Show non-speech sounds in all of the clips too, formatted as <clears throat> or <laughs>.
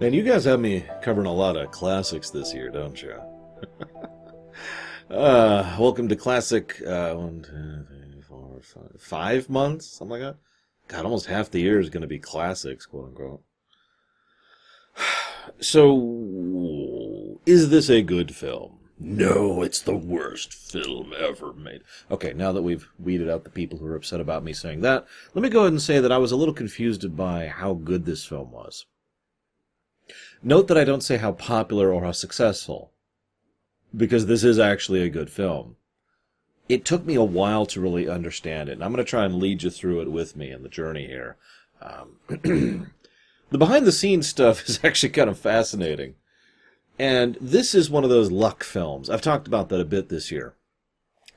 Man, you guys have me covering a lot of classics this year, don't you? <laughs> uh, welcome to classic. Uh, one, two, three, four, five, five months, something like that. God, almost half the year is going to be classics, quote unquote. <sighs> So, is this a good film? No, it's the worst film ever made. Okay, now that we've weeded out the people who are upset about me saying that, let me go ahead and say that I was a little confused by how good this film was. Note that I don't say how popular or how successful, because this is actually a good film. It took me a while to really understand it, and I'm going to try and lead you through it with me in the journey here. Um, <clears throat> the behind the scenes stuff <laughs> is actually kind of fascinating. And this is one of those luck films. I've talked about that a bit this year.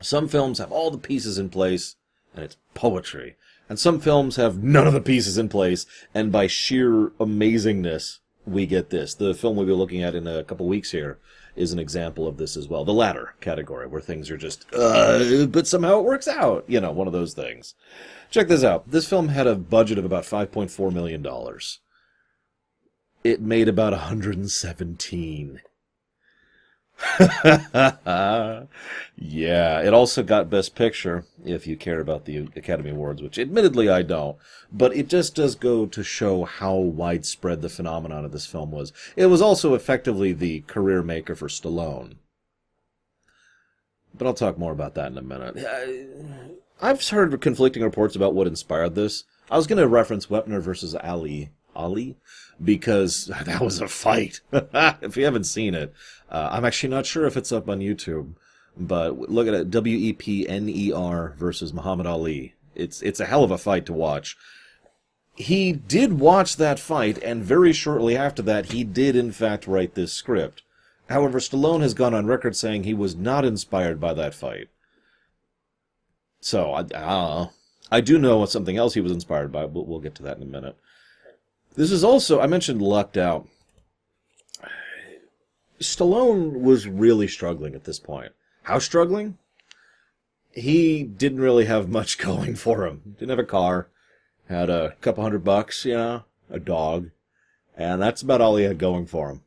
Some films have all the pieces in place, and it's poetry. And some films have none of the pieces in place, and by sheer amazingness, we get this. The film we'll be looking at in a couple weeks here is an example of this as well. The latter category, where things are just, uh, but somehow it works out. You know, one of those things. Check this out. This film had a budget of about $5.4 million it made about 117. <laughs> yeah, it also got Best Picture, if you care about the Academy Awards, which admittedly I don't. But it just does go to show how widespread the phenomenon of this film was. It was also effectively the career maker for Stallone. But I'll talk more about that in a minute. I've heard conflicting reports about what inspired this. I was going to reference Wepner versus Ali Ali because <laughs> that was a fight. <laughs> if you haven't seen it, uh, I'm actually not sure if it's up on YouTube, but look at it W E P N E R versus Muhammad Ali. It's it's a hell of a fight to watch. He did watch that fight, and very shortly after that, he did in fact write this script. However, Stallone has gone on record saying he was not inspired by that fight. So I, I, I do know something else he was inspired by, but we'll get to that in a minute. This is also, I mentioned lucked out. Stallone was really struggling at this point. How struggling? He didn't really have much <laughs> going for him. Didn't have a car, had a couple hundred bucks, you know, a dog, and that's about all he had going for him.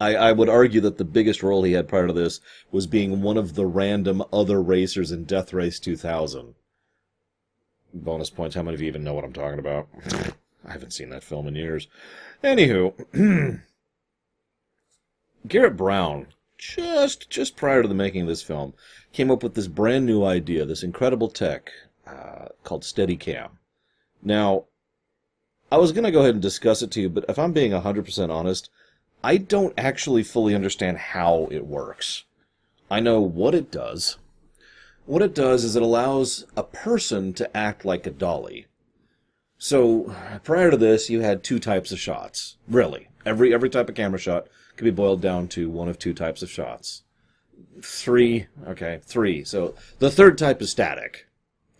I, I would argue that the biggest role he had prior to this was being one of the random other racers in Death Race 2000. Bonus points, how many of you even know what I'm talking about? <laughs> I haven't seen that film in years. Anywho, <clears throat> Garrett Brown, just just prior to the making of this film, came up with this brand new idea, this incredible tech uh, called Steadicam. Now, I was going to go ahead and discuss it to you, but if I'm being 100% honest, I don't actually fully understand how it works. I know what it does. What it does is it allows a person to act like a dolly. So prior to this, you had two types of shots. Really, every every type of camera shot could be boiled down to one of two types of shots. Three, okay, three. So the third type is static.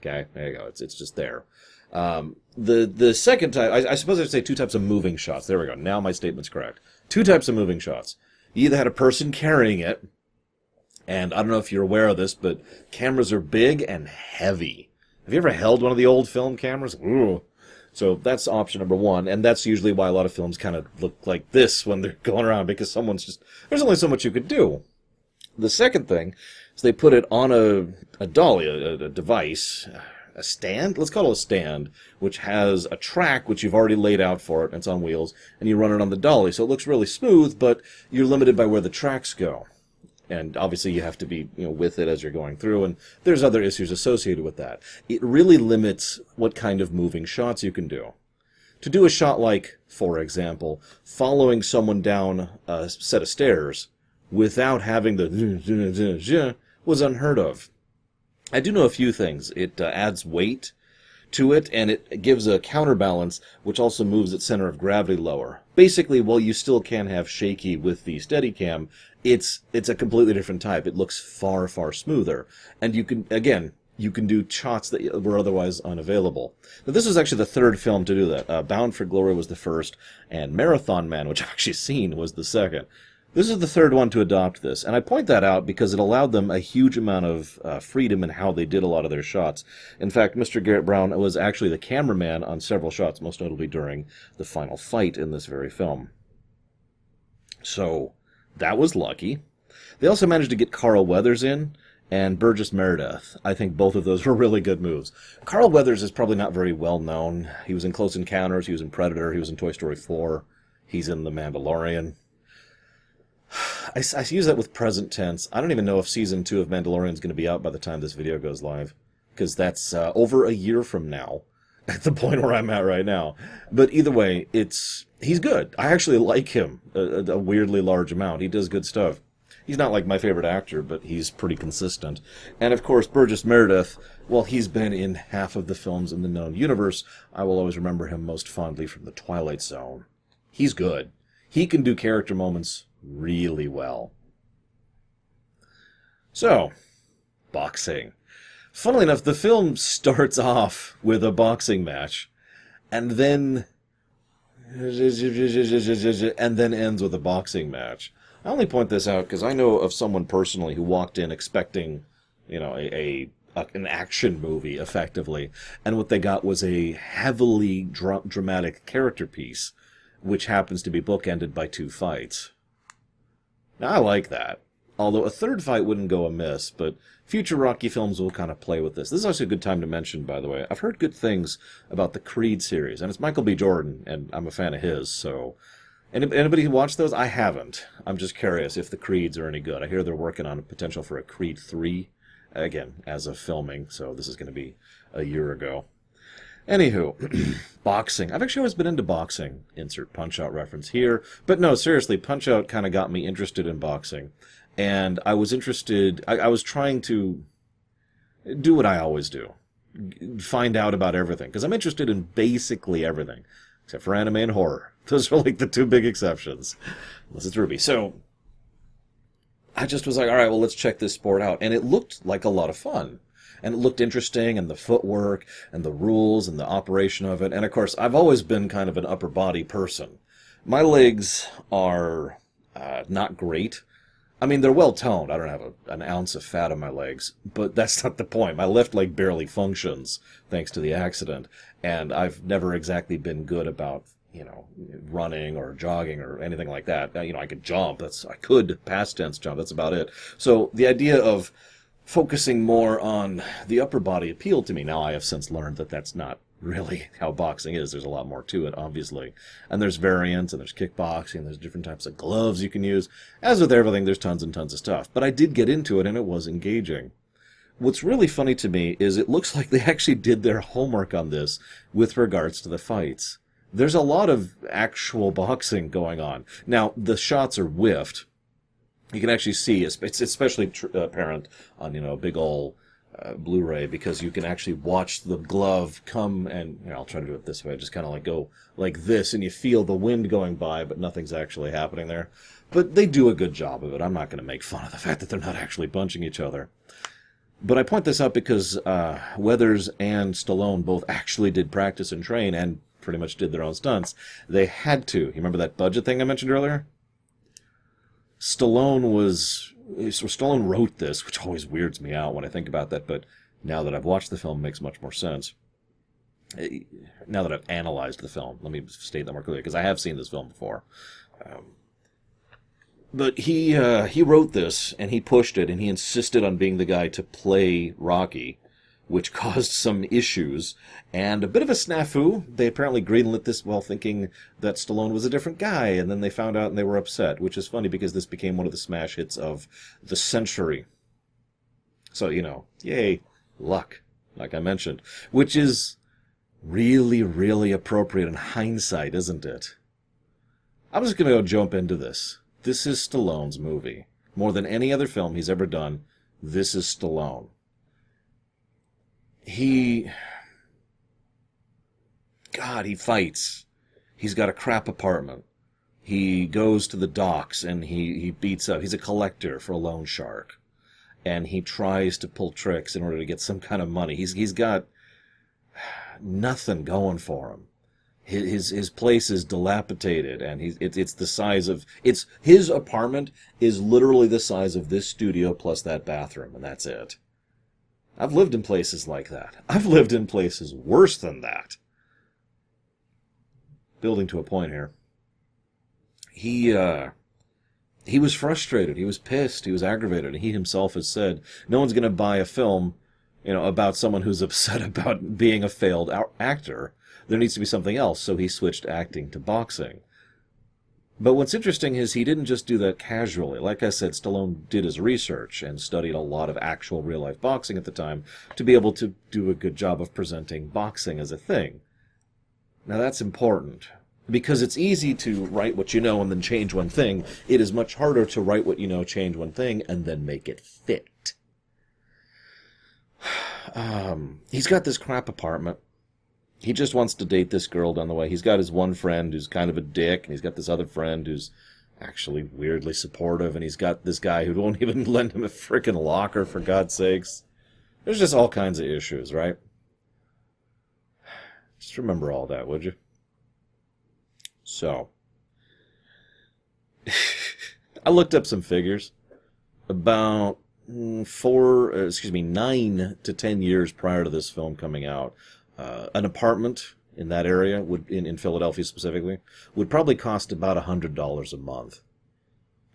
Okay, there you go. It's it's just there. Um, the the second type, I, I suppose I'd say two types of moving shots. There we go. Now my statement's correct. Two types of moving shots. You either had a person carrying it, and I don't know if you're aware of this, but cameras are big and heavy. Have you ever held one of the old film cameras? Ooh, so that's option number one, and that's usually why a lot of films kind of look like this when they're <laughs> going around because someone's just there's only so much you could do. The second thing is they put it on a a dolly, a, a device, a stand. Let's call it a stand, which has a track which you've already laid out for it. And it's on wheels, and you run it on the dolly, so it looks really smooth, but you're limited by where the tracks go and obviously you have to be you know with it as you're going through and there's other issues associated with that. It really limits what kind of moving shots you can do. To do a shot like for example following someone down a set of stairs without having the was unheard of. I do know a few things. It uh, adds weight to it and it gives a counterbalance which also moves its center of gravity lower basically while you still can have shaky with the steadicam it's it's a completely different type. It looks far far smoother, and you can again you can do shots that were otherwise unavailable. Now, this was actually the third film to do that. Uh, Bound for Glory was the first, and Marathon Man, which I've actually seen, was the second. This is the third one to adopt this, and I point that out because it allowed them a huge amount of uh, freedom in how they did a lot of their shots. In fact, Mr. Garrett Brown was actually the cameraman on several shots, most notably during the final fight in this very film. So that was lucky. They also managed to get Carl Weathers in and Burgess Meredith. I think both of those were really good moves. Carl Weathers is probably not very well known. He was in Close Encounters, he was in Predator, he was in Toy Story 4, he's in The Mandalorian. I, I use that with present tense. I don't even know if season two of Mandalorian is going to be out by the time this video goes live, because that's uh, over a year from now, <laughs> at the point where I'm at right now. But either way, it's he's good. I actually like him a, a weirdly large amount. He does good stuff. He's not like my favorite actor, but he's pretty consistent. And of course, Burgess Meredith, well, he's been in half of the films in the known universe. I will always remember him most fondly from The Twilight Zone. He's good. He can do character moments really well. So, boxing. Funnily enough, the film starts off with a boxing match, and then and then ends with a boxing match. I only point this out because I know of someone personally who walked in expecting, you know, a, a, an action movie effectively, and what they got was a heavily dra- dramatic character piece, which happens to be bookended by two fights. Now, I like that. Although a third fight wouldn't go amiss, but future Rocky films will kind of play with this. This is also a good time to mention, by the way. I've heard good things about the Creed series, and it's Michael B. Jordan, and I'm a fan of his, so. Anybody who watched those? I haven't. I'm just curious if the Creeds are any good. I hear they're working on a potential for a Creed 3, again, as of filming, so this is going to be a year ago. Anywho, <clears throat> boxing. I've actually always been into boxing. Insert Punch Out reference here. But no, seriously, Punch Out kind of got me interested in boxing. And I was interested, I, I was trying to do what I always do find out about everything. Because I'm interested in basically everything, except for anime and horror. <laughs> Those are like the two big exceptions. Unless it's RWBY. So I just was like, all right, well, let's check this sport out. And it looked like a lot of fun and it looked interesting and the footwork and the rules and the operation of it. And of course, I've always been kind of an upper body person. My legs are uh, not great. I mean, they're well toned. I don't have a, an ounce of fat on my legs, but <laughs> that's not the point. My left leg barely functions thanks to the accident, and I've never exactly been good about you know running or jogging or anything like that. You know, I could jump. That's I could past tense jump. That's about it. So the idea of focusing more on the upper body appealed to me. Now I have since learned that that's not really how boxing is. There's a lot more to it, obviously. And there's variants and there's kickboxing, and there's different types of gloves you can use. As with everything, there's tons and tons of stuff. But I did get into it and it was engaging. What's really funny to me is it looks <laughs> like they actually did their homework on this with regards to the fights. There's a lot of actual boxing going on. Now, the shots are whiffed, you can actually see it's, especially tr- apparent on you know a big old uh, Blu-ray because you can actually watch the glove come and you know, I'll try to do it this way, just kind of like go like this, and you feel the wind going by, but nothing's actually happening there. But they do a good job of it. I'm not going to make fun of the fact that they're not actually punching each other. But I point this out because uh, Weathers and Stallone both actually did practice and train and pretty much did their own stunts. They had to. You remember that budget thing I mentioned earlier? Stallone was so Stallone wrote this, which always weirds me out when I think about that. But now that I've watched the film, makes much more sense. Eh, now that I've analyzed the film, let me state that more clearly because I have seen this film before. Um, but he uh, he wrote this and he pushed it and he insisted on being the guy to play Rocky which <laughs> caused some issues and a bit of a snafu. They apparently greenlit this while thinking that Stallone was a different guy, and then they found out and they were upset, which is funny because this became one of the smash hits of the century. So, you know, yay, luck, like I mentioned, which is really, really appropriate in hindsight, isn't it? I'm just going to go jump into this. This is Stallone's movie. More than any other film he's ever done, this is Stallone he God, he fights. He's got a crap apartment. He goes to the docks and he, he beats up. He's a collector for a loan shark. And he tries to pull tricks in order to get some kind of money. He's he's got nothing going for him. His his, his place is dilapidated and he's it's it's the size of it's his apartment is literally the size of this studio plus that bathroom and that's it. I've lived in places like that. I've lived in places worse than that. Building to a point here. He, uh, he was frustrated. He was pissed. He was aggravated. And he himself has said, no one's going to buy a film, you know, about someone who's <laughs> upset about being a failed actor. There needs to be something else. So he switched acting to boxing. But what's interesting is he didn't just do that casually. Like I said, Stallone did his research and studied a lot of actual real life boxing at the time to be able to do a good job of presenting boxing as a thing. Now that's important because it's easy to write what you know and then change one thing. It is much harder to write what you know, change one thing, and then make it fit. <sighs> Um, he's got this crap apartment. He just wants to date this girl down the way. He's got his one friend who's kind of a dick, and he's got this other friend who's actually weirdly supportive, and he's got this guy who won't <laughs> even lend him a freaking locker, for God's sakes. There's just all kinds of issues, right? Just remember all that, would you? So, <laughs> I looked up some figures. About mm, four, uh, excuse me, nine to ten years prior to this film coming out, uh, an apartment in that area would, in, in Philadelphia specifically, would probably cost about hundred dollars a month.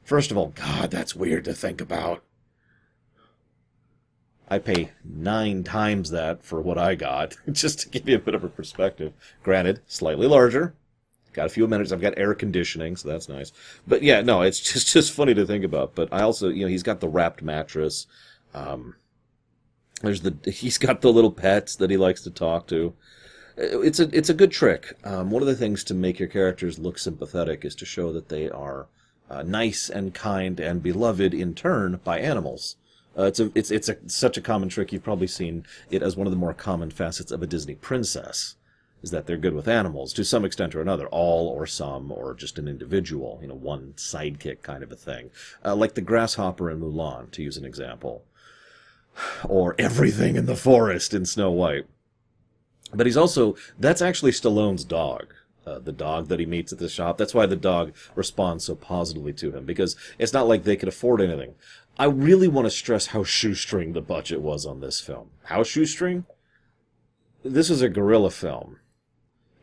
First of all, God, that's weird to think about. I pay nine times that for what I got, <laughs> just to give you a bit of a perspective. Granted, slightly larger, Got a few amenities. I've got air conditioning, so that's nice. But yeah, no, it's <laughs> just just funny to think about. But I also, you know, he's got the wrapped mattress. Um, there's the <laughs> he's got the little pets that he likes to talk to. It's a it's a good trick. Um, one of the things to make your characters look sympathetic is to show that they are uh, nice and kind and beloved in turn by animals. Uh, it's a it's it's a, such a common trick. You've probably seen it as one of the more common facets of a Disney princess is that they're good with animals to some extent or another, all or some, or just an individual, you know, one sidekick kind of a thing. Uh, like the grasshopper in Mulan, to use an example. Or everything in the forest in Snow White. But he's also, that's actually Stallone's dog. Uh, the dog that he meets at the shop. That's why the dog responds so positively to him, because it's not like they could afford anything. I really want to stress how shoestring the budget was on this film. How shoestring? This is a guerrilla film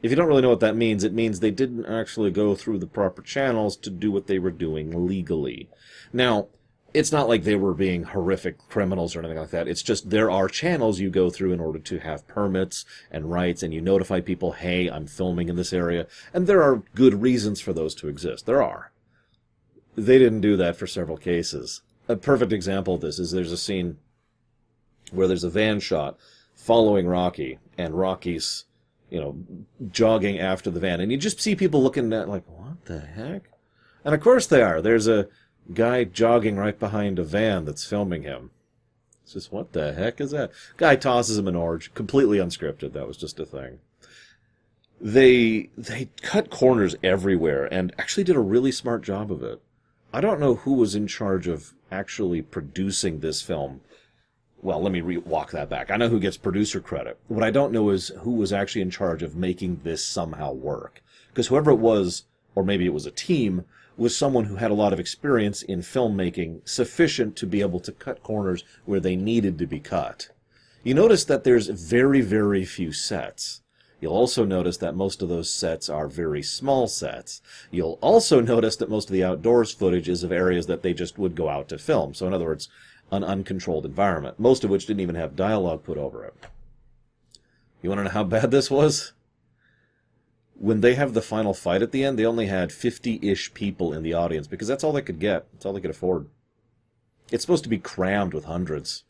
if you don't really know what that means, it means they didn't actually go through the proper channels to do what they were doing legally. Now, it's not like they were being horrific criminals or anything like that. It's just there are channels you go through in order to have permits and rights, and you notify people, hey, I'm filming in this area. And there are good reasons for those to exist. There are. They didn't do that for several cases. A perfect example of this is there's a scene where there's a van shot following Rocky, and Rocky's you know, jogging after the van. And you just see people looking at like, what the heck? And of course they are. There's a guy jogging right behind a van that's filming him. It's just, what the heck is that? Guy tosses him an orange, completely unscripted. That was just a thing. They they cut corners everywhere and actually did a really smart job of it. I don't know who was in charge of actually producing this film well, let me re- walk that back. I know who gets producer credit. What I don't know is who was actually in charge of making this somehow work. Because whoever it was, or maybe it was a team, was someone who had a lot of experience in filmmaking, sufficient to be able to cut corners where they needed to be cut. You notice that there's very, very few sets. You'll also notice that most of those sets are very small sets. You'll also <laughs> notice that most of the outdoors footage is of areas that they just would go out to film. So in other words, an uncontrolled environment, most of which didn't even have dialogue put over it. You want to know how bad this was? When they have the final fight at the end, they only had 50 ish people in the audience because that's all they could get. That's all they could afford. It's supposed to be crammed with hundreds.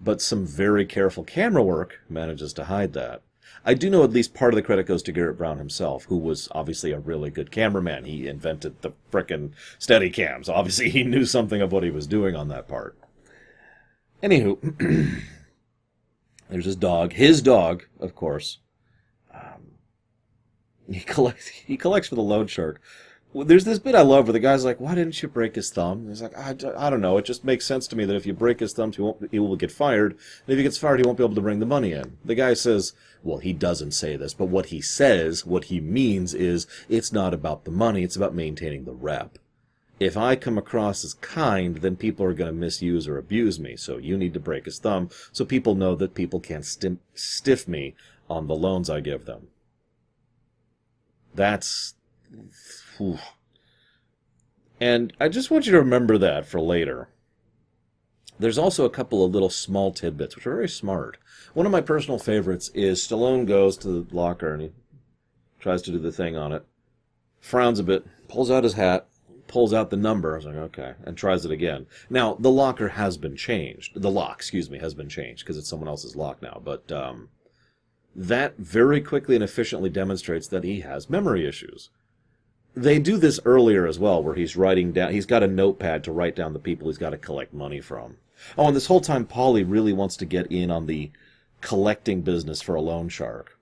But some very careful camera work manages to hide that. I do know at least part of the credit goes to Garrett Brown himself, who was obviously a really good cameraman. He invented the frickin' Steadicams. Obviously, he knew something of what he was doing on that part. Anywho, <clears throat> there's his dog. His dog, of course. He collects. He collects for the loan shark. There's this bit I love where the guy's like, "Why didn't you break his thumb?" he's like, I, "I don't know. It just makes sense to me that if you break his thumb, he won't. He will get fired. And if he gets fired, he won't be able to bring the money in." The guy says, "Well, he doesn't say this, but what he says, what he means is, it's not about the money. It's about maintaining the rep." if I come across as kind, then people are going to misuse or abuse me. So you need to break his thumb so people know that people can't sti- stiff me on the loans I give them. That's. Whew. And I just want you to remember that for later. There's also a couple of little small tidbits, which are very smart. One of my personal favorites is Stallone goes to the locker and he tries to do the thing on it, frowns a bit, pulls out his hat, pulls out the number. I was like, okay, and tries it again. Now, the locker has been changed. The lock, excuse me, has been changed because it's someone else's lock now. But um, that very quickly and efficiently demonstrates that he has memory issues. They do this earlier as well, where he's writing down, he's got a notepad to write down the people he's got to collect money from. Oh, and this whole time, Paulie really wants to get in on the collecting business for a loan shark,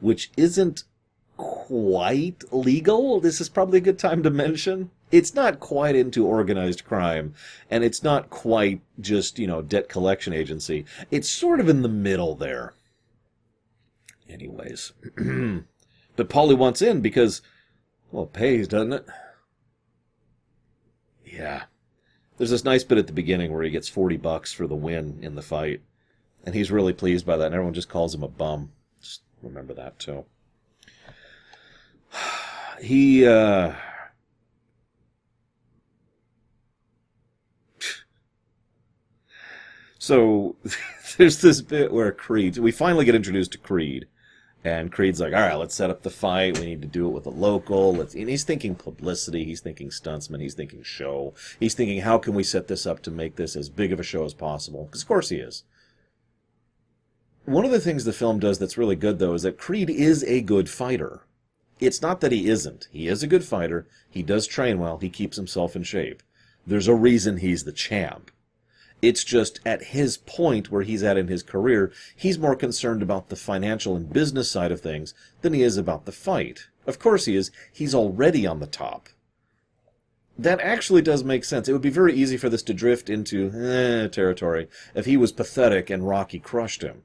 which isn't quite legal. This is probably a good time to mention. It's not quite into organized crime, and it's not quite just, you know, debt collection agency. It's sort of in the middle there. Anyways. <clears throat> but Paulie wants in because, well, it pays, doesn't it? Yeah. There's this nice bit at the beginning where he gets 40 bucks for the win in the fight. And he's really pleased by that, and everyone just calls him a bum. Just remember that, too. <sighs> He, uh. <sighs> So, <laughs> there's this bit where Creed, we finally get introduced to Creed. And Creed's like, all right, let's set up the fight. We need to do it with a local. Let's, and he's thinking publicity. He's thinking stuntsman. He's thinking show. He's thinking, how can we set this up to make this as big of a show as possible? Because, of course, he is. One of the things the film does that's really good, though, is that Creed is a good fighter. It's not that he isn't. He is a good fighter. He does train well. He keeps himself in shape. There's a reason he's the champ. It's just at his point where he's at in his career, he's more concerned about the financial and business side of things than he is about the fight. Of course he is. He's already on the top. That actually does make sense. It would be very easy for this to drift into eh, territory if he was pathetic and Rocky crushed him.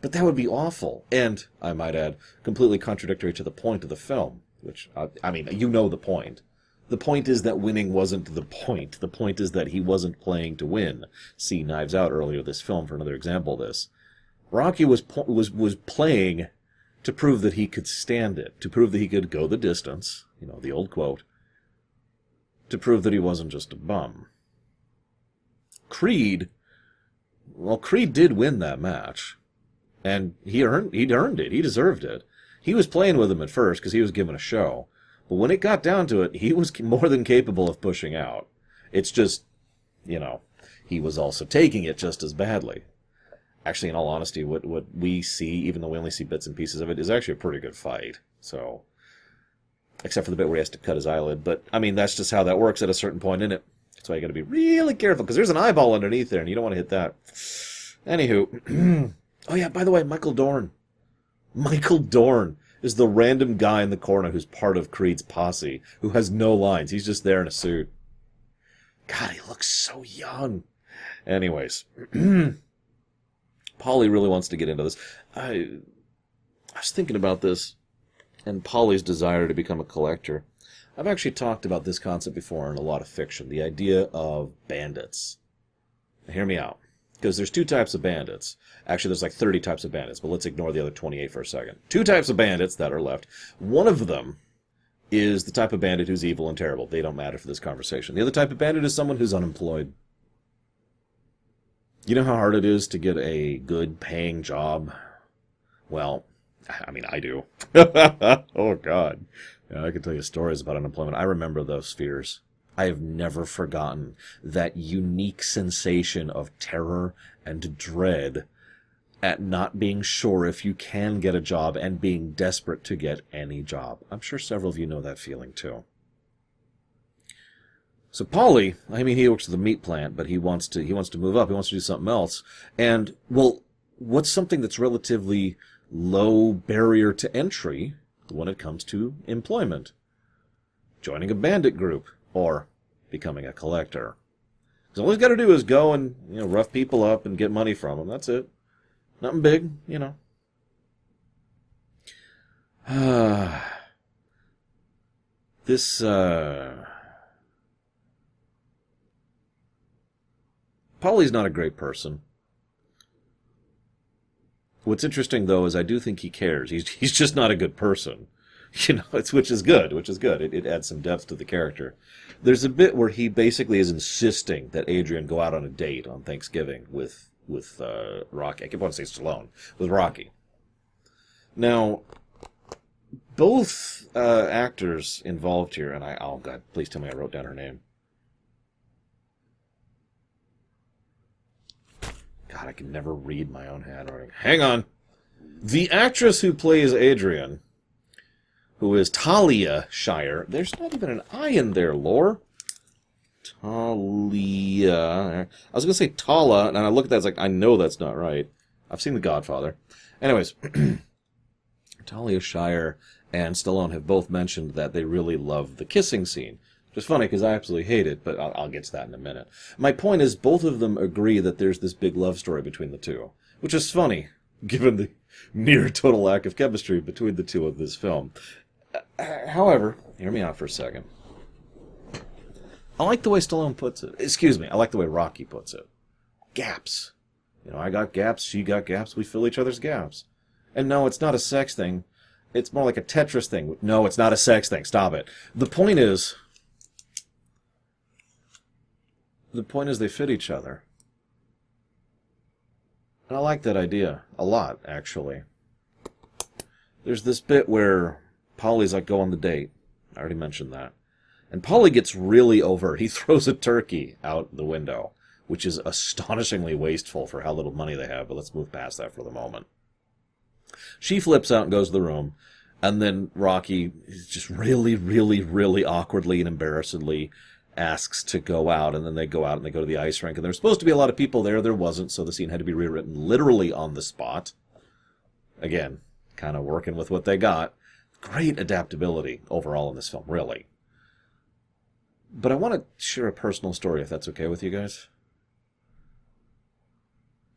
But that would be awful. And, I might add, completely contradictory to the point of the film. Which, uh, I mean, you know the point. The point is that winning wasn't the point. The point is that he wasn't playing to win. See Knives Out earlier this film for another example of this. Rocky was was was playing to prove that he could stand it, to prove that he could go the distance, you know, the old quote, to prove that he wasn't just a bum. Creed, well, Creed did win that match, and he earned he earned it. He deserved it. He was playing with him at first because he was given a show, but when it got down to it, he was <laughs> more than capable of pushing out. It's just, you know, he was also taking it just as badly. Actually, in all honesty, what what we see, even though we only see bits and pieces of it, is actually a pretty good fight. So, except for the bit where he has to cut his eyelid, but I mean that's just how that works at a certain point in it. That's why you got to be really careful because there's an eyeball underneath there, and you don't want to hit that. Anywho, <clears throat> oh yeah, by the way, Michael Dorn. Michael Dorn is the random guy in the corner who's part of Creed's posse, who has no lines. He's just there in a suit. God, he looks so young. Anyways, <clears throat> Paulie really wants to get into this. I, I was thinking about this and Paulie's desire to become a collector. I've actually talked about this concept before in a lot of fiction the idea of bandits. Now, hear me out because there's two types of bandits. Actually, there's like 30 types of bandits, but let's ignore the other 28 for a second. Two types of bandits that are left. One of them is the type of bandit who's evil and terrible. They don't matter for this conversation. The other type of bandit is someone who's unemployed. You know how hard it is to get a good paying job? Well, I mean, I do. <laughs> oh, God. Yeah, I can tell you stories about unemployment. I remember those fears. I have never forgotten that unique sensation of terror and dread at not being sure if you can get a job and being desperate to get any job. I'm sure several of you know that feeling too. So Paulie, I mean, he works at the meat plant, but he wants to he wants to move up. He wants to do something else. And well, what's something that's relatively low barrier to entry when it comes to employment? Joining a bandit group or becoming a collector. Because all he's got to do is go and you know rough people up and get money from them. That's it. Nothing big, you know. <sighs> this uh Paulie's not a great person. What's interesting though is I do think he cares. He's <laughs> he's just not a good person. <laughs> You know, it's which is good, which is good. It, it adds some depth to the character. There's a bit where he basically is insisting that Adrian go out on a date on Thanksgiving with with uh, Rocky. I keep wanting to say Stallone with Rocky. Now, both uh, actors involved here, and I oh god, please tell me I wrote down her name. God, I can never read my own handwriting. Hang on. The actress who plays Adrian, who is Talia Shire, there's not even an I in there, Lore. Talia. I was going to say Tala, and I look at that, it's like, I know that's not right. I've seen The Godfather. Anyways, <clears throat> Talia Shire and Stallone have both mentioned that they really love the kissing scene. Which is funny because I absolutely hate it, but I'll, I'll, get to that in a minute. My point is, both of them agree that there's this big love story between the two, which is funny <laughs> given the near total lack of chemistry between the two of this film. <clears throat> However, hear me out for a second. I like the way Stallone puts it. Excuse me, I like the way Rocky puts it. Gaps. You know, I got gaps, she got gaps, we fill each other's gaps. And no, it's not a sex thing. It's more like a Tetris thing. No, it's not a sex thing. Stop it. The point is, the point is they fit each other. And I like that idea a lot, actually. There's this bit where Paulie's like, go on the date. I already mentioned that. And Paulie gets really over. He <laughs> throws a turkey out the window, which is astonishingly wasteful for how little money they have, but let's move past that for the moment. She flips out and goes to the room, and then Rocky just really, really, really awkwardly and embarrassedly asks to go out, and then they go out and they go to the ice rink, and there's supposed to be a lot of people there. There wasn't, so the scene had to be rewritten literally on the spot. Again, kind of working with what they got. Great adaptability overall in this film, really. But I want to share a personal story, if that's okay with you guys.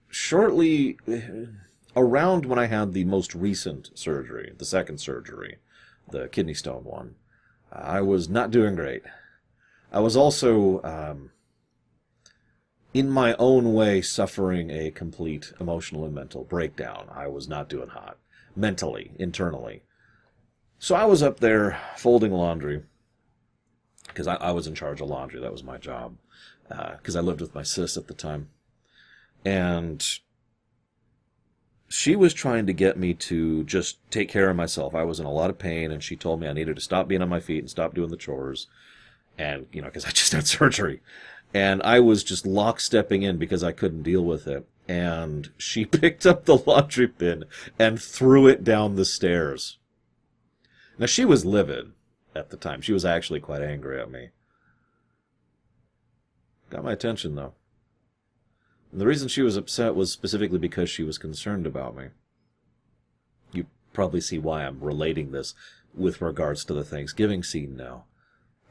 Shortly around when I had the most recent surgery, the second surgery, the kidney stone one, I was not doing great. I was also, um, in my own way, suffering a complete emotional and mental breakdown. I was not doing hot, mentally, internally. So I was up there folding laundry, because I, I, was in charge of laundry. That was my job, because uh, I lived with my sis at the time. And she was trying to get me to just take care of myself. I was in a lot of pain, and she told me I needed to stop being on my feet and stop doing the chores and you know because I just had <laughs> surgery, and I was just lockstepping in because I couldn't deal with it. And she <laughs> picked up the laundry bin and threw it down the stairs. Now she was livid at the time. She was actually quite angry at me. Got my attention though. And the reason she was upset was specifically because she was concerned about me. You probably see why I'm relating this with regards to the Thanksgiving scene now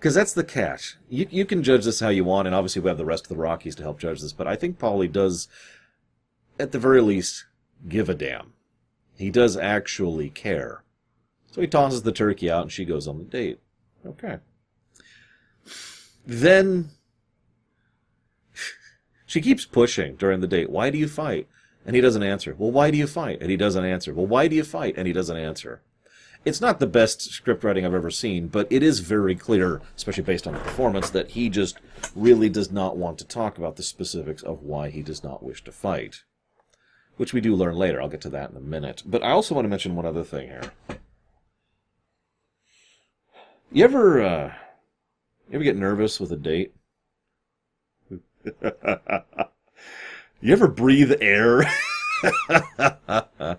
because that's the catch. You you can judge this how you want, and obviously we have the rest of the Rockies to help judge this. But I think Paulie does, at the very least, give a damn. He does actually care. So he tosses the turkey out, and she goes on the date. Okay. Then she keeps pushing during the date. Why do you fight? And he doesn't answer. Well, why do you fight? And he doesn't answer. Well, why do you fight? And he doesn't answer it's not the best script writing I've ever seen, but it is very clear, especially based on the performance, that he just really does not want to talk about the specifics of why he does not wish to fight. Which we do learn later. I'll get to that in a minute. But I also want to mention one other thing here. You ever, uh, you ever get nervous with a date? <laughs> you ever breathe air? <laughs>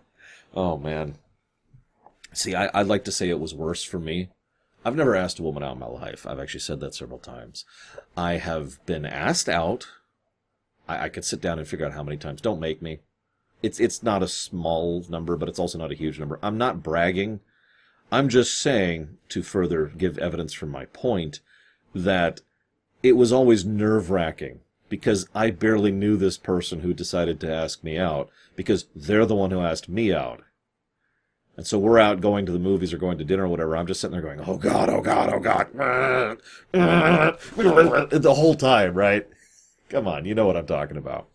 oh man. See, I, would like to say it was worse for me. I've never asked a woman out in my life. I've actually said that several times. I have been asked out. I, I could sit down and figure out how many times. Don't make me. It's it's not a small number, but it's also not a huge number. I'm not bragging. I'm just saying to further give evidence for my point that it was always nerve wracking because I barely knew this person who decided to ask me out because they're the one who asked me out. And so we're out going to the movies or going to dinner or whatever. I'm just sitting there going, oh God, oh God, oh God. <laughs> the whole time, right? Come on, you know what I'm talking about.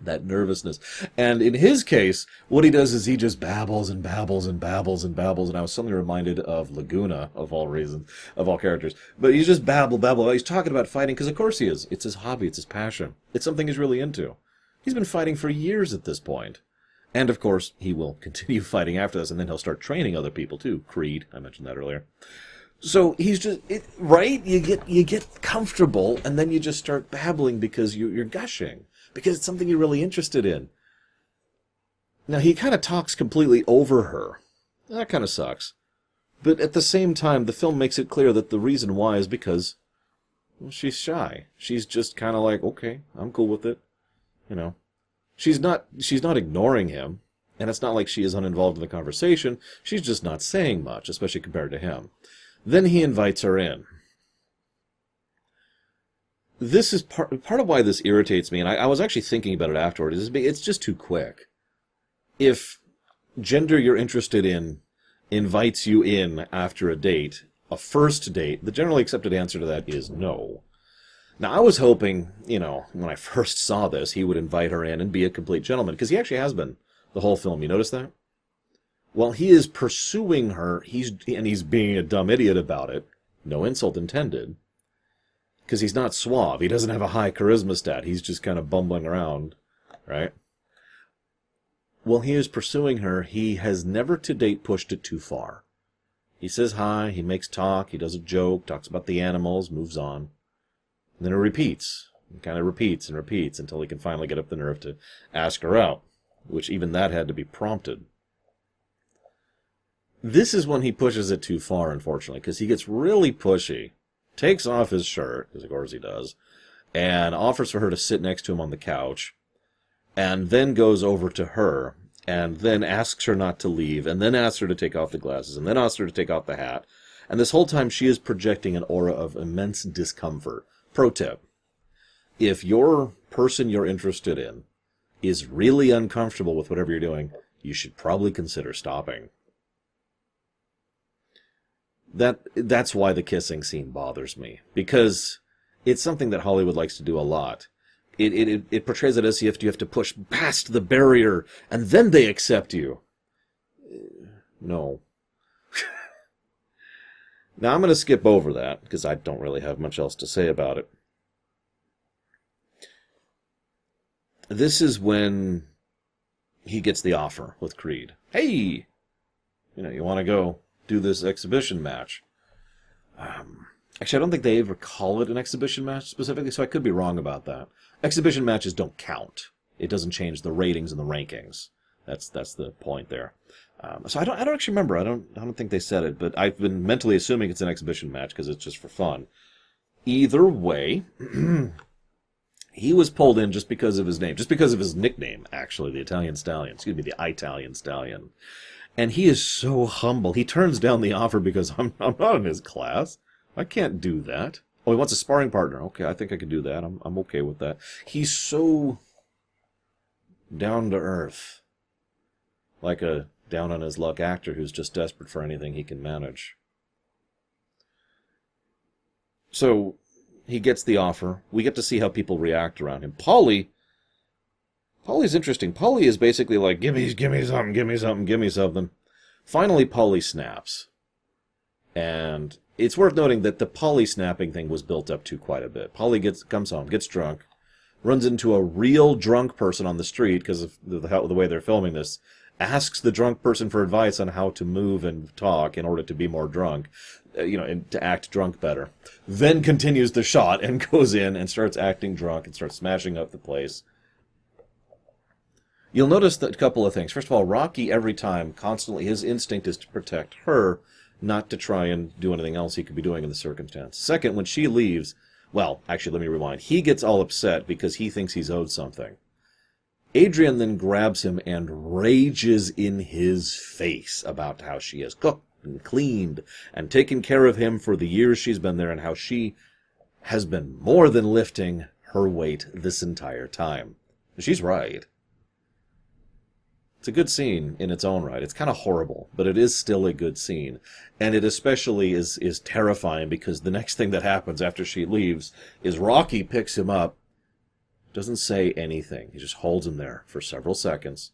That nervousness. And in his case, what he does is he just babbles and babbles and babbles and babbles. And I was suddenly reminded of Laguna, of all reasons, of all characters. But he's just babble, babble. He's talking about fighting because, of course, he is. It's his hobby. It's his passion. It's something he's really into. He's been fighting for years at this point. And of course, he will <laughs> continue fighting after this, and then he'll start training other people too. Creed, I mentioned that earlier. So he's just it, right. You get you get comfortable, and then you just start babbling because you, you're gushing because it's something you're really interested in. Now, he kind of talks completely over her. That kind of sucks. But at the same time, the film makes it clear that the reason why is because well, she's shy. She's just kind of like, okay, I'm cool with it. You know, she's not she's not ignoring him, and it's not like she is uninvolved in the conversation. She's just not saying much, especially compared to him. Then he invites her in this is part part of why this irritates me, and I, I was actually thinking about it afterward. Is it's just too quick. If gender you're interested in invites you in after a date, a first date, the generally accepted answer to that is no. Now, I was hoping, you know, when I <laughs> first saw this, he would invite her in and be a complete gentleman, because he actually has been the whole film. You notice that? Well, he is pursuing her, he's and he's being a dumb idiot about it. No insult intended because he's not suave. He doesn't have a high charisma stat. He's just kind of bumbling around, right? While he is pursuing her, he has never to date pushed it too far. He says hi, he makes talk, he does a joke, talks about the animals, moves on. And then it repeats, and kind of repeats and repeats until he can finally get up the nerve to ask her out, which even that had to be prompted. This is when he pushes it too far, unfortunately, because he gets really pushy takes off his shirt, because of course he does, and offers for her to sit next to him on the couch, and then goes over to her, and then asks her not to leave, and then asks her to take off the glasses, and then asks her to take off the hat. And this whole time she is projecting an aura of immense discomfort. Pro tip. If your person you're interested in is really uncomfortable with whatever you're doing, you should probably consider stopping that that's why the kissing scene bothers me because it's something that Hollywood likes to do a lot. It it it portrays it as if you have to push past the barrier and then they accept you. Uh, no. <laughs> now I'm going to skip over that because I don't really have much else to say about it. This is when he gets the offer with Creed. Hey, you know, you want to go do this exhibition match. Um, actually, I don't think they ever call it an exhibition match specifically, so I could be wrong about that. Exhibition matches don't count. It doesn't change the ratings and the rankings. That's that's the point there. Um, so I don't I don't actually remember. I don't I don't think they said it, but I've been mentally assuming it's an exhibition match because it's just for fun. Either way, <clears throat> he was pulled in just because of his name, just because of his nickname. Actually, the Italian Stallion. Excuse me, the Italian Stallion and he is so humble. He turns down the offer because <laughs> I'm I'm not in his class. I can't do that. Oh, he wants a sparring partner. Okay, I think I can do that. I'm I'm okay with that. He's so down to earth, like a down on his luck actor who's just desperate for anything he can manage. So he gets the offer. We get to see how people react around him. Paulie Paulie's interesting. Paulie is basically like, give me, give me something, give me something, give me something. Finally, Paulie snaps. And it's worth noting that the Paulie snapping thing was built up to quite a bit. Paulie gets comes home, gets drunk, runs into a real drunk person on the street because of the, the, the way they're filming this, asks the drunk person for advice on how to move and talk in order to be more drunk, uh, you know, and to act drunk better. Then continues the shot and <laughs> goes in and starts acting drunk and starts smashing up the place. You'll notice that a couple of things. First of all, Rocky every time constantly his instinct is to protect her, not to try and do anything else he could be doing in the circumstance. Second, when she leaves, well, actually let me rewind. He gets all upset because he thinks he's owed something. Adrian then grabs him and rages in his face about how she has cooked and cleaned and taken care of him for the years she's been there and how she has been more than lifting her weight this entire time. She's right. It's a good scene in its own right. It's kind of horrible, but it is still a good scene. And it especially is is terrifying because the next thing that happens after she leaves is Rocky picks him up Doesn't say anything. He just holds him there for several seconds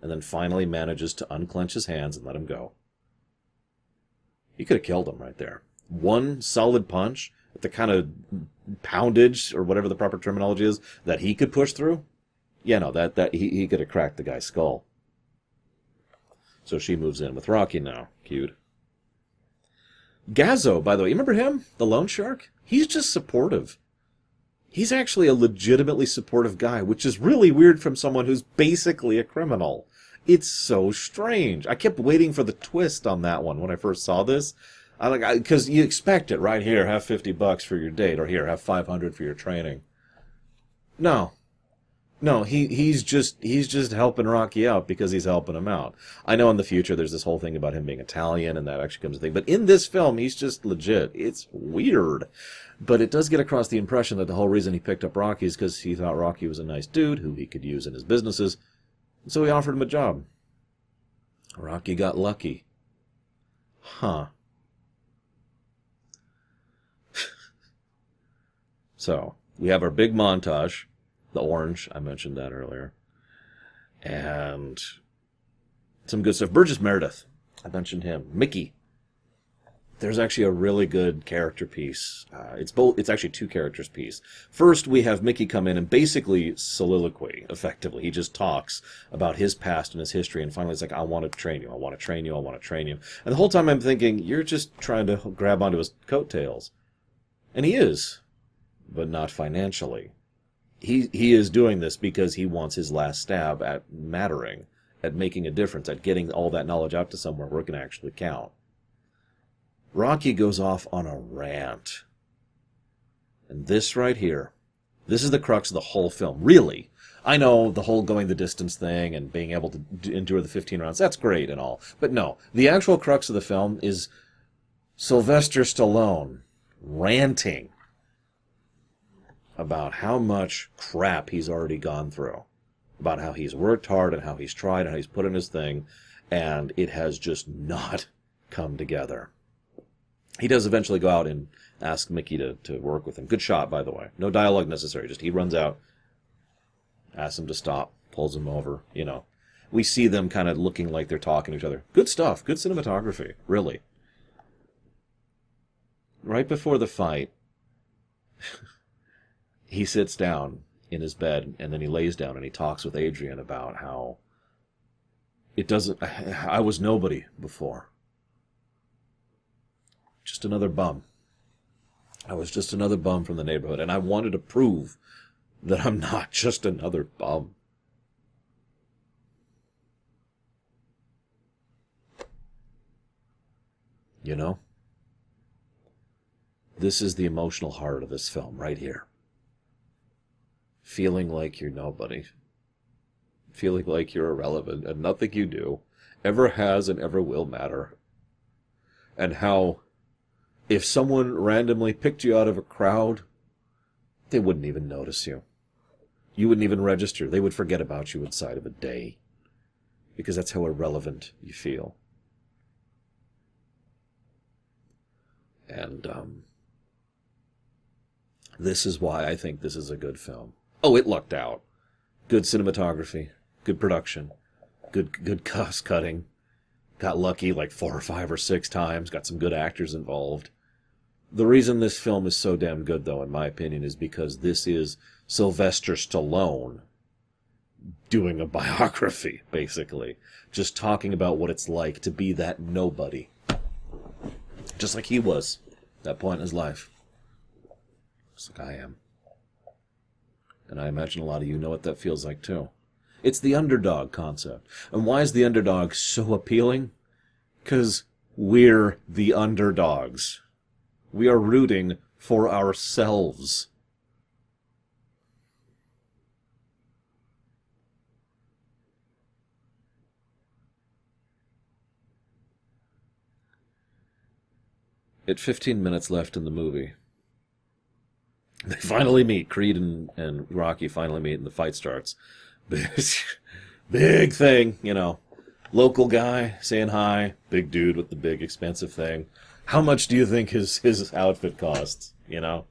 and then finally manages to unclench his hands and let him go. He could have killed him right there. One solid punch at the kind of poundage or whatever the proper terminology is that he could push through. Yeah, no, that that he, he could have cracked the guy's skull. So she moves in with Rocky now. Cute. Gazzo, by the way, you remember him? The loan shark? He's just supportive. He's actually a legitimately supportive guy, which is really weird from someone who's basically a criminal. It's so strange. I kept waiting for the twist on that one when I first saw this. I like because you expect it right here. Have fifty bucks for your date, or here have five hundred for your training. No, no, he he's just he's just helping Rocky out because he's helping him out. I know in the future there's this whole thing about him being Italian and that actually comes a thing, but in this film he's just legit. It's weird, but it does get across the impression that the whole reason he picked up Rocky is because he thought Rocky was a nice dude who he could use in his businesses, so he offered him a job. Rocky got lucky. Huh. <laughs> so we have our big montage the orange. I mentioned that earlier. And some good stuff. Burgess Meredith. I mentioned him. Mickey. There's actually a really good character piece. Uh, it's both. It's actually two characters piece. First, we have Mickey come in and basically soliloquy. Effectively, he just talks about his past and his history, and finally, it's like, "I want to train you. I want to train you. I want to train you." And the whole time, I'm thinking, "You're just trying to grab onto his coattails," and he is, but not financially he he is doing this because he wants his last stab at mattering, at making a difference, at getting all that knowledge out to somewhere where it can actually count. Rocky goes off on a rant. And this right here, this is the crux of the whole film. Really. I know the whole going the distance thing and being able to endure the 15 rounds, that's great and all. But no, the actual crux of the film is Sylvester Stallone ranting about how much crap he's already gone through, about how he's worked hard and how he's tried and how he's put in his thing, and it has just not <laughs> come together. He does eventually go out and ask Mickey to, to work with him. Good shot, by the way. No dialogue necessary. Just he runs out, asks him to stop, pulls him over, you know. We see them kind of looking like they're talking to each other. Good stuff. Good cinematography, really. Right before the fight, <laughs> he sits down in his bed and then he lays down and he talks with Adrian about how it doesn't I was nobody before. Just another bum. I was just another bum from the neighborhood and I wanted to prove that I'm not <laughs> just another bum. You know? This is the emotional heart of this film right here feeling like you're nobody, feeling like you're irrelevant, and nothing you do ever has and ever will matter. And how, if someone randomly picked you out of a crowd, they wouldn't even notice you. You wouldn't even register. They would forget about you inside of a day. Because that's how irrelevant you feel. And um, this is why I think this is a good film. Oh, it lucked out. Good cinematography, good production, good good <laughs> cost cutting. Got lucky like four or five or six times. Got some good actors involved. The reason this film is so damn good, though, in my opinion, is because this is Sylvester Stallone doing a <laughs> biography, basically. Just talking about what it's like to be that nobody. Just like he was at that point in his life. Just like I am. And I imagine a lot of you know what that feels like too. It's the underdog concept. And why is the underdog so appealing? Because we're the underdogs. We are rooting for ourselves. At 15 minutes left in the movie, they finally meet. Creed and, and Rocky finally meet, and the fight starts. big thing, you know. Local guy saying hi. Big dude with the big expensive thing. How much do you think his his outfit costs? You know.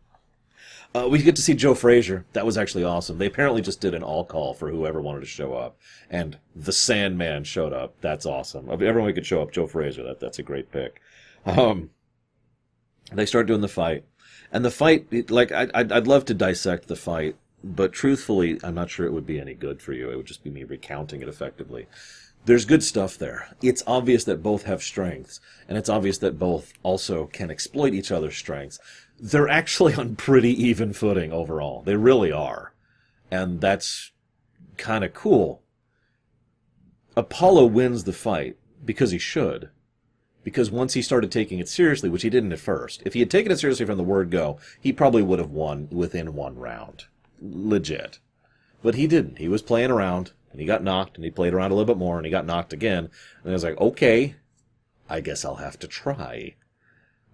Uh, we get to see Joe Frazier. That was actually awesome. They apparently just did an all call for whoever wanted to show up, and the Sandman showed up. That's awesome. Everyone could show up, Joe Frazier. That that's a great pick. Um, they start doing the fight, and the fight, like I, I'd, I'd love to dissect the fight, but truthfully, I'm not sure it would be any good for you. It would just be me recounting it effectively. There's good stuff there. It's obvious that both have strengths, and it's obvious that both also can exploit each other's strengths. They're actually <laughs> on pretty even footing overall. They really are. And that's kind of cool. Apollo wins the fight because he should. Because once he started taking it seriously, which he didn't at first, if he had taken it seriously from the word go, he probably would have won within one round. Legit. But he didn't. He was playing around, and he got knocked, and he played around a little bit more, and he got knocked again. And I was like, okay, I guess I'll have to try.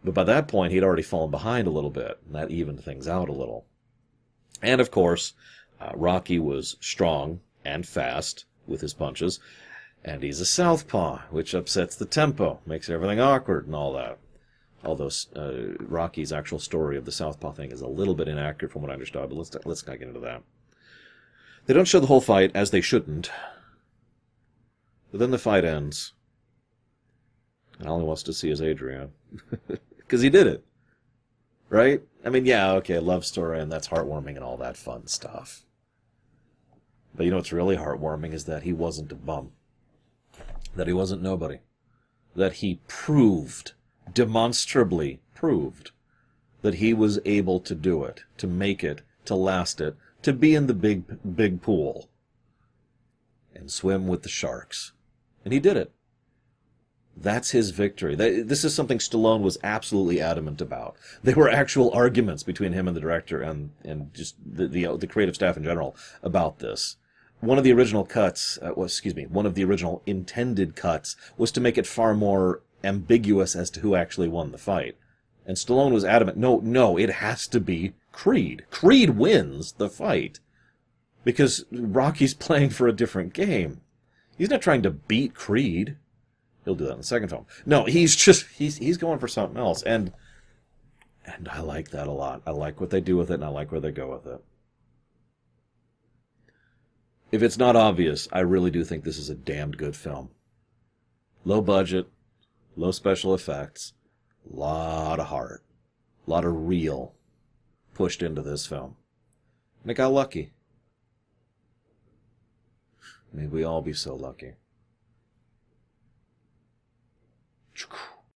But by that point, he'd already fallen behind a little bit, and that evened things out a little. And of course, uh, Rocky was strong and fast with his punches, and he's a southpaw, which upsets the tempo, makes everything awkward and all that. Although uh, Rocky's actual story of the southpaw thing is a little bit inaccurate from what I understood, but let's let's not get into that. They don't show the whole fight, as they shouldn't. But then the fight ends. And all he wants to see is Adrian. <laughs> Because he did it. Right? I mean, yeah, okay, love story, and that's heartwarming and all that fun stuff. But you know what's really heartwarming is that he wasn't a bum. That he wasn't nobody. That he proved, demonstrably proved, that he was able to do it, to make it, to last it, to be in the big, big pool and swim with the sharks. And he did it. That's his victory. This is something Stallone was absolutely adamant about. There were actual arguments between him and the director and, and just the, the, the creative staff in general about this. One of the original cuts, uh, well, excuse me, one of the original intended cuts was to make it far more ambiguous as to who actually won the fight. And Stallone was adamant, no, no, it has to be Creed. Creed wins the fight because Rocky's <laughs> playing for a different game. He's not trying to beat Creed. He'll do that in the second film. No, he's just he's he's going for something else, and and I like that a lot. I like what they do with it, and I like where they go with it. If it's not obvious, I really do think this is a damned good film. Low budget, low special effects, lot of heart, lot of real pushed into this film. And it got lucky. May we all be so lucky.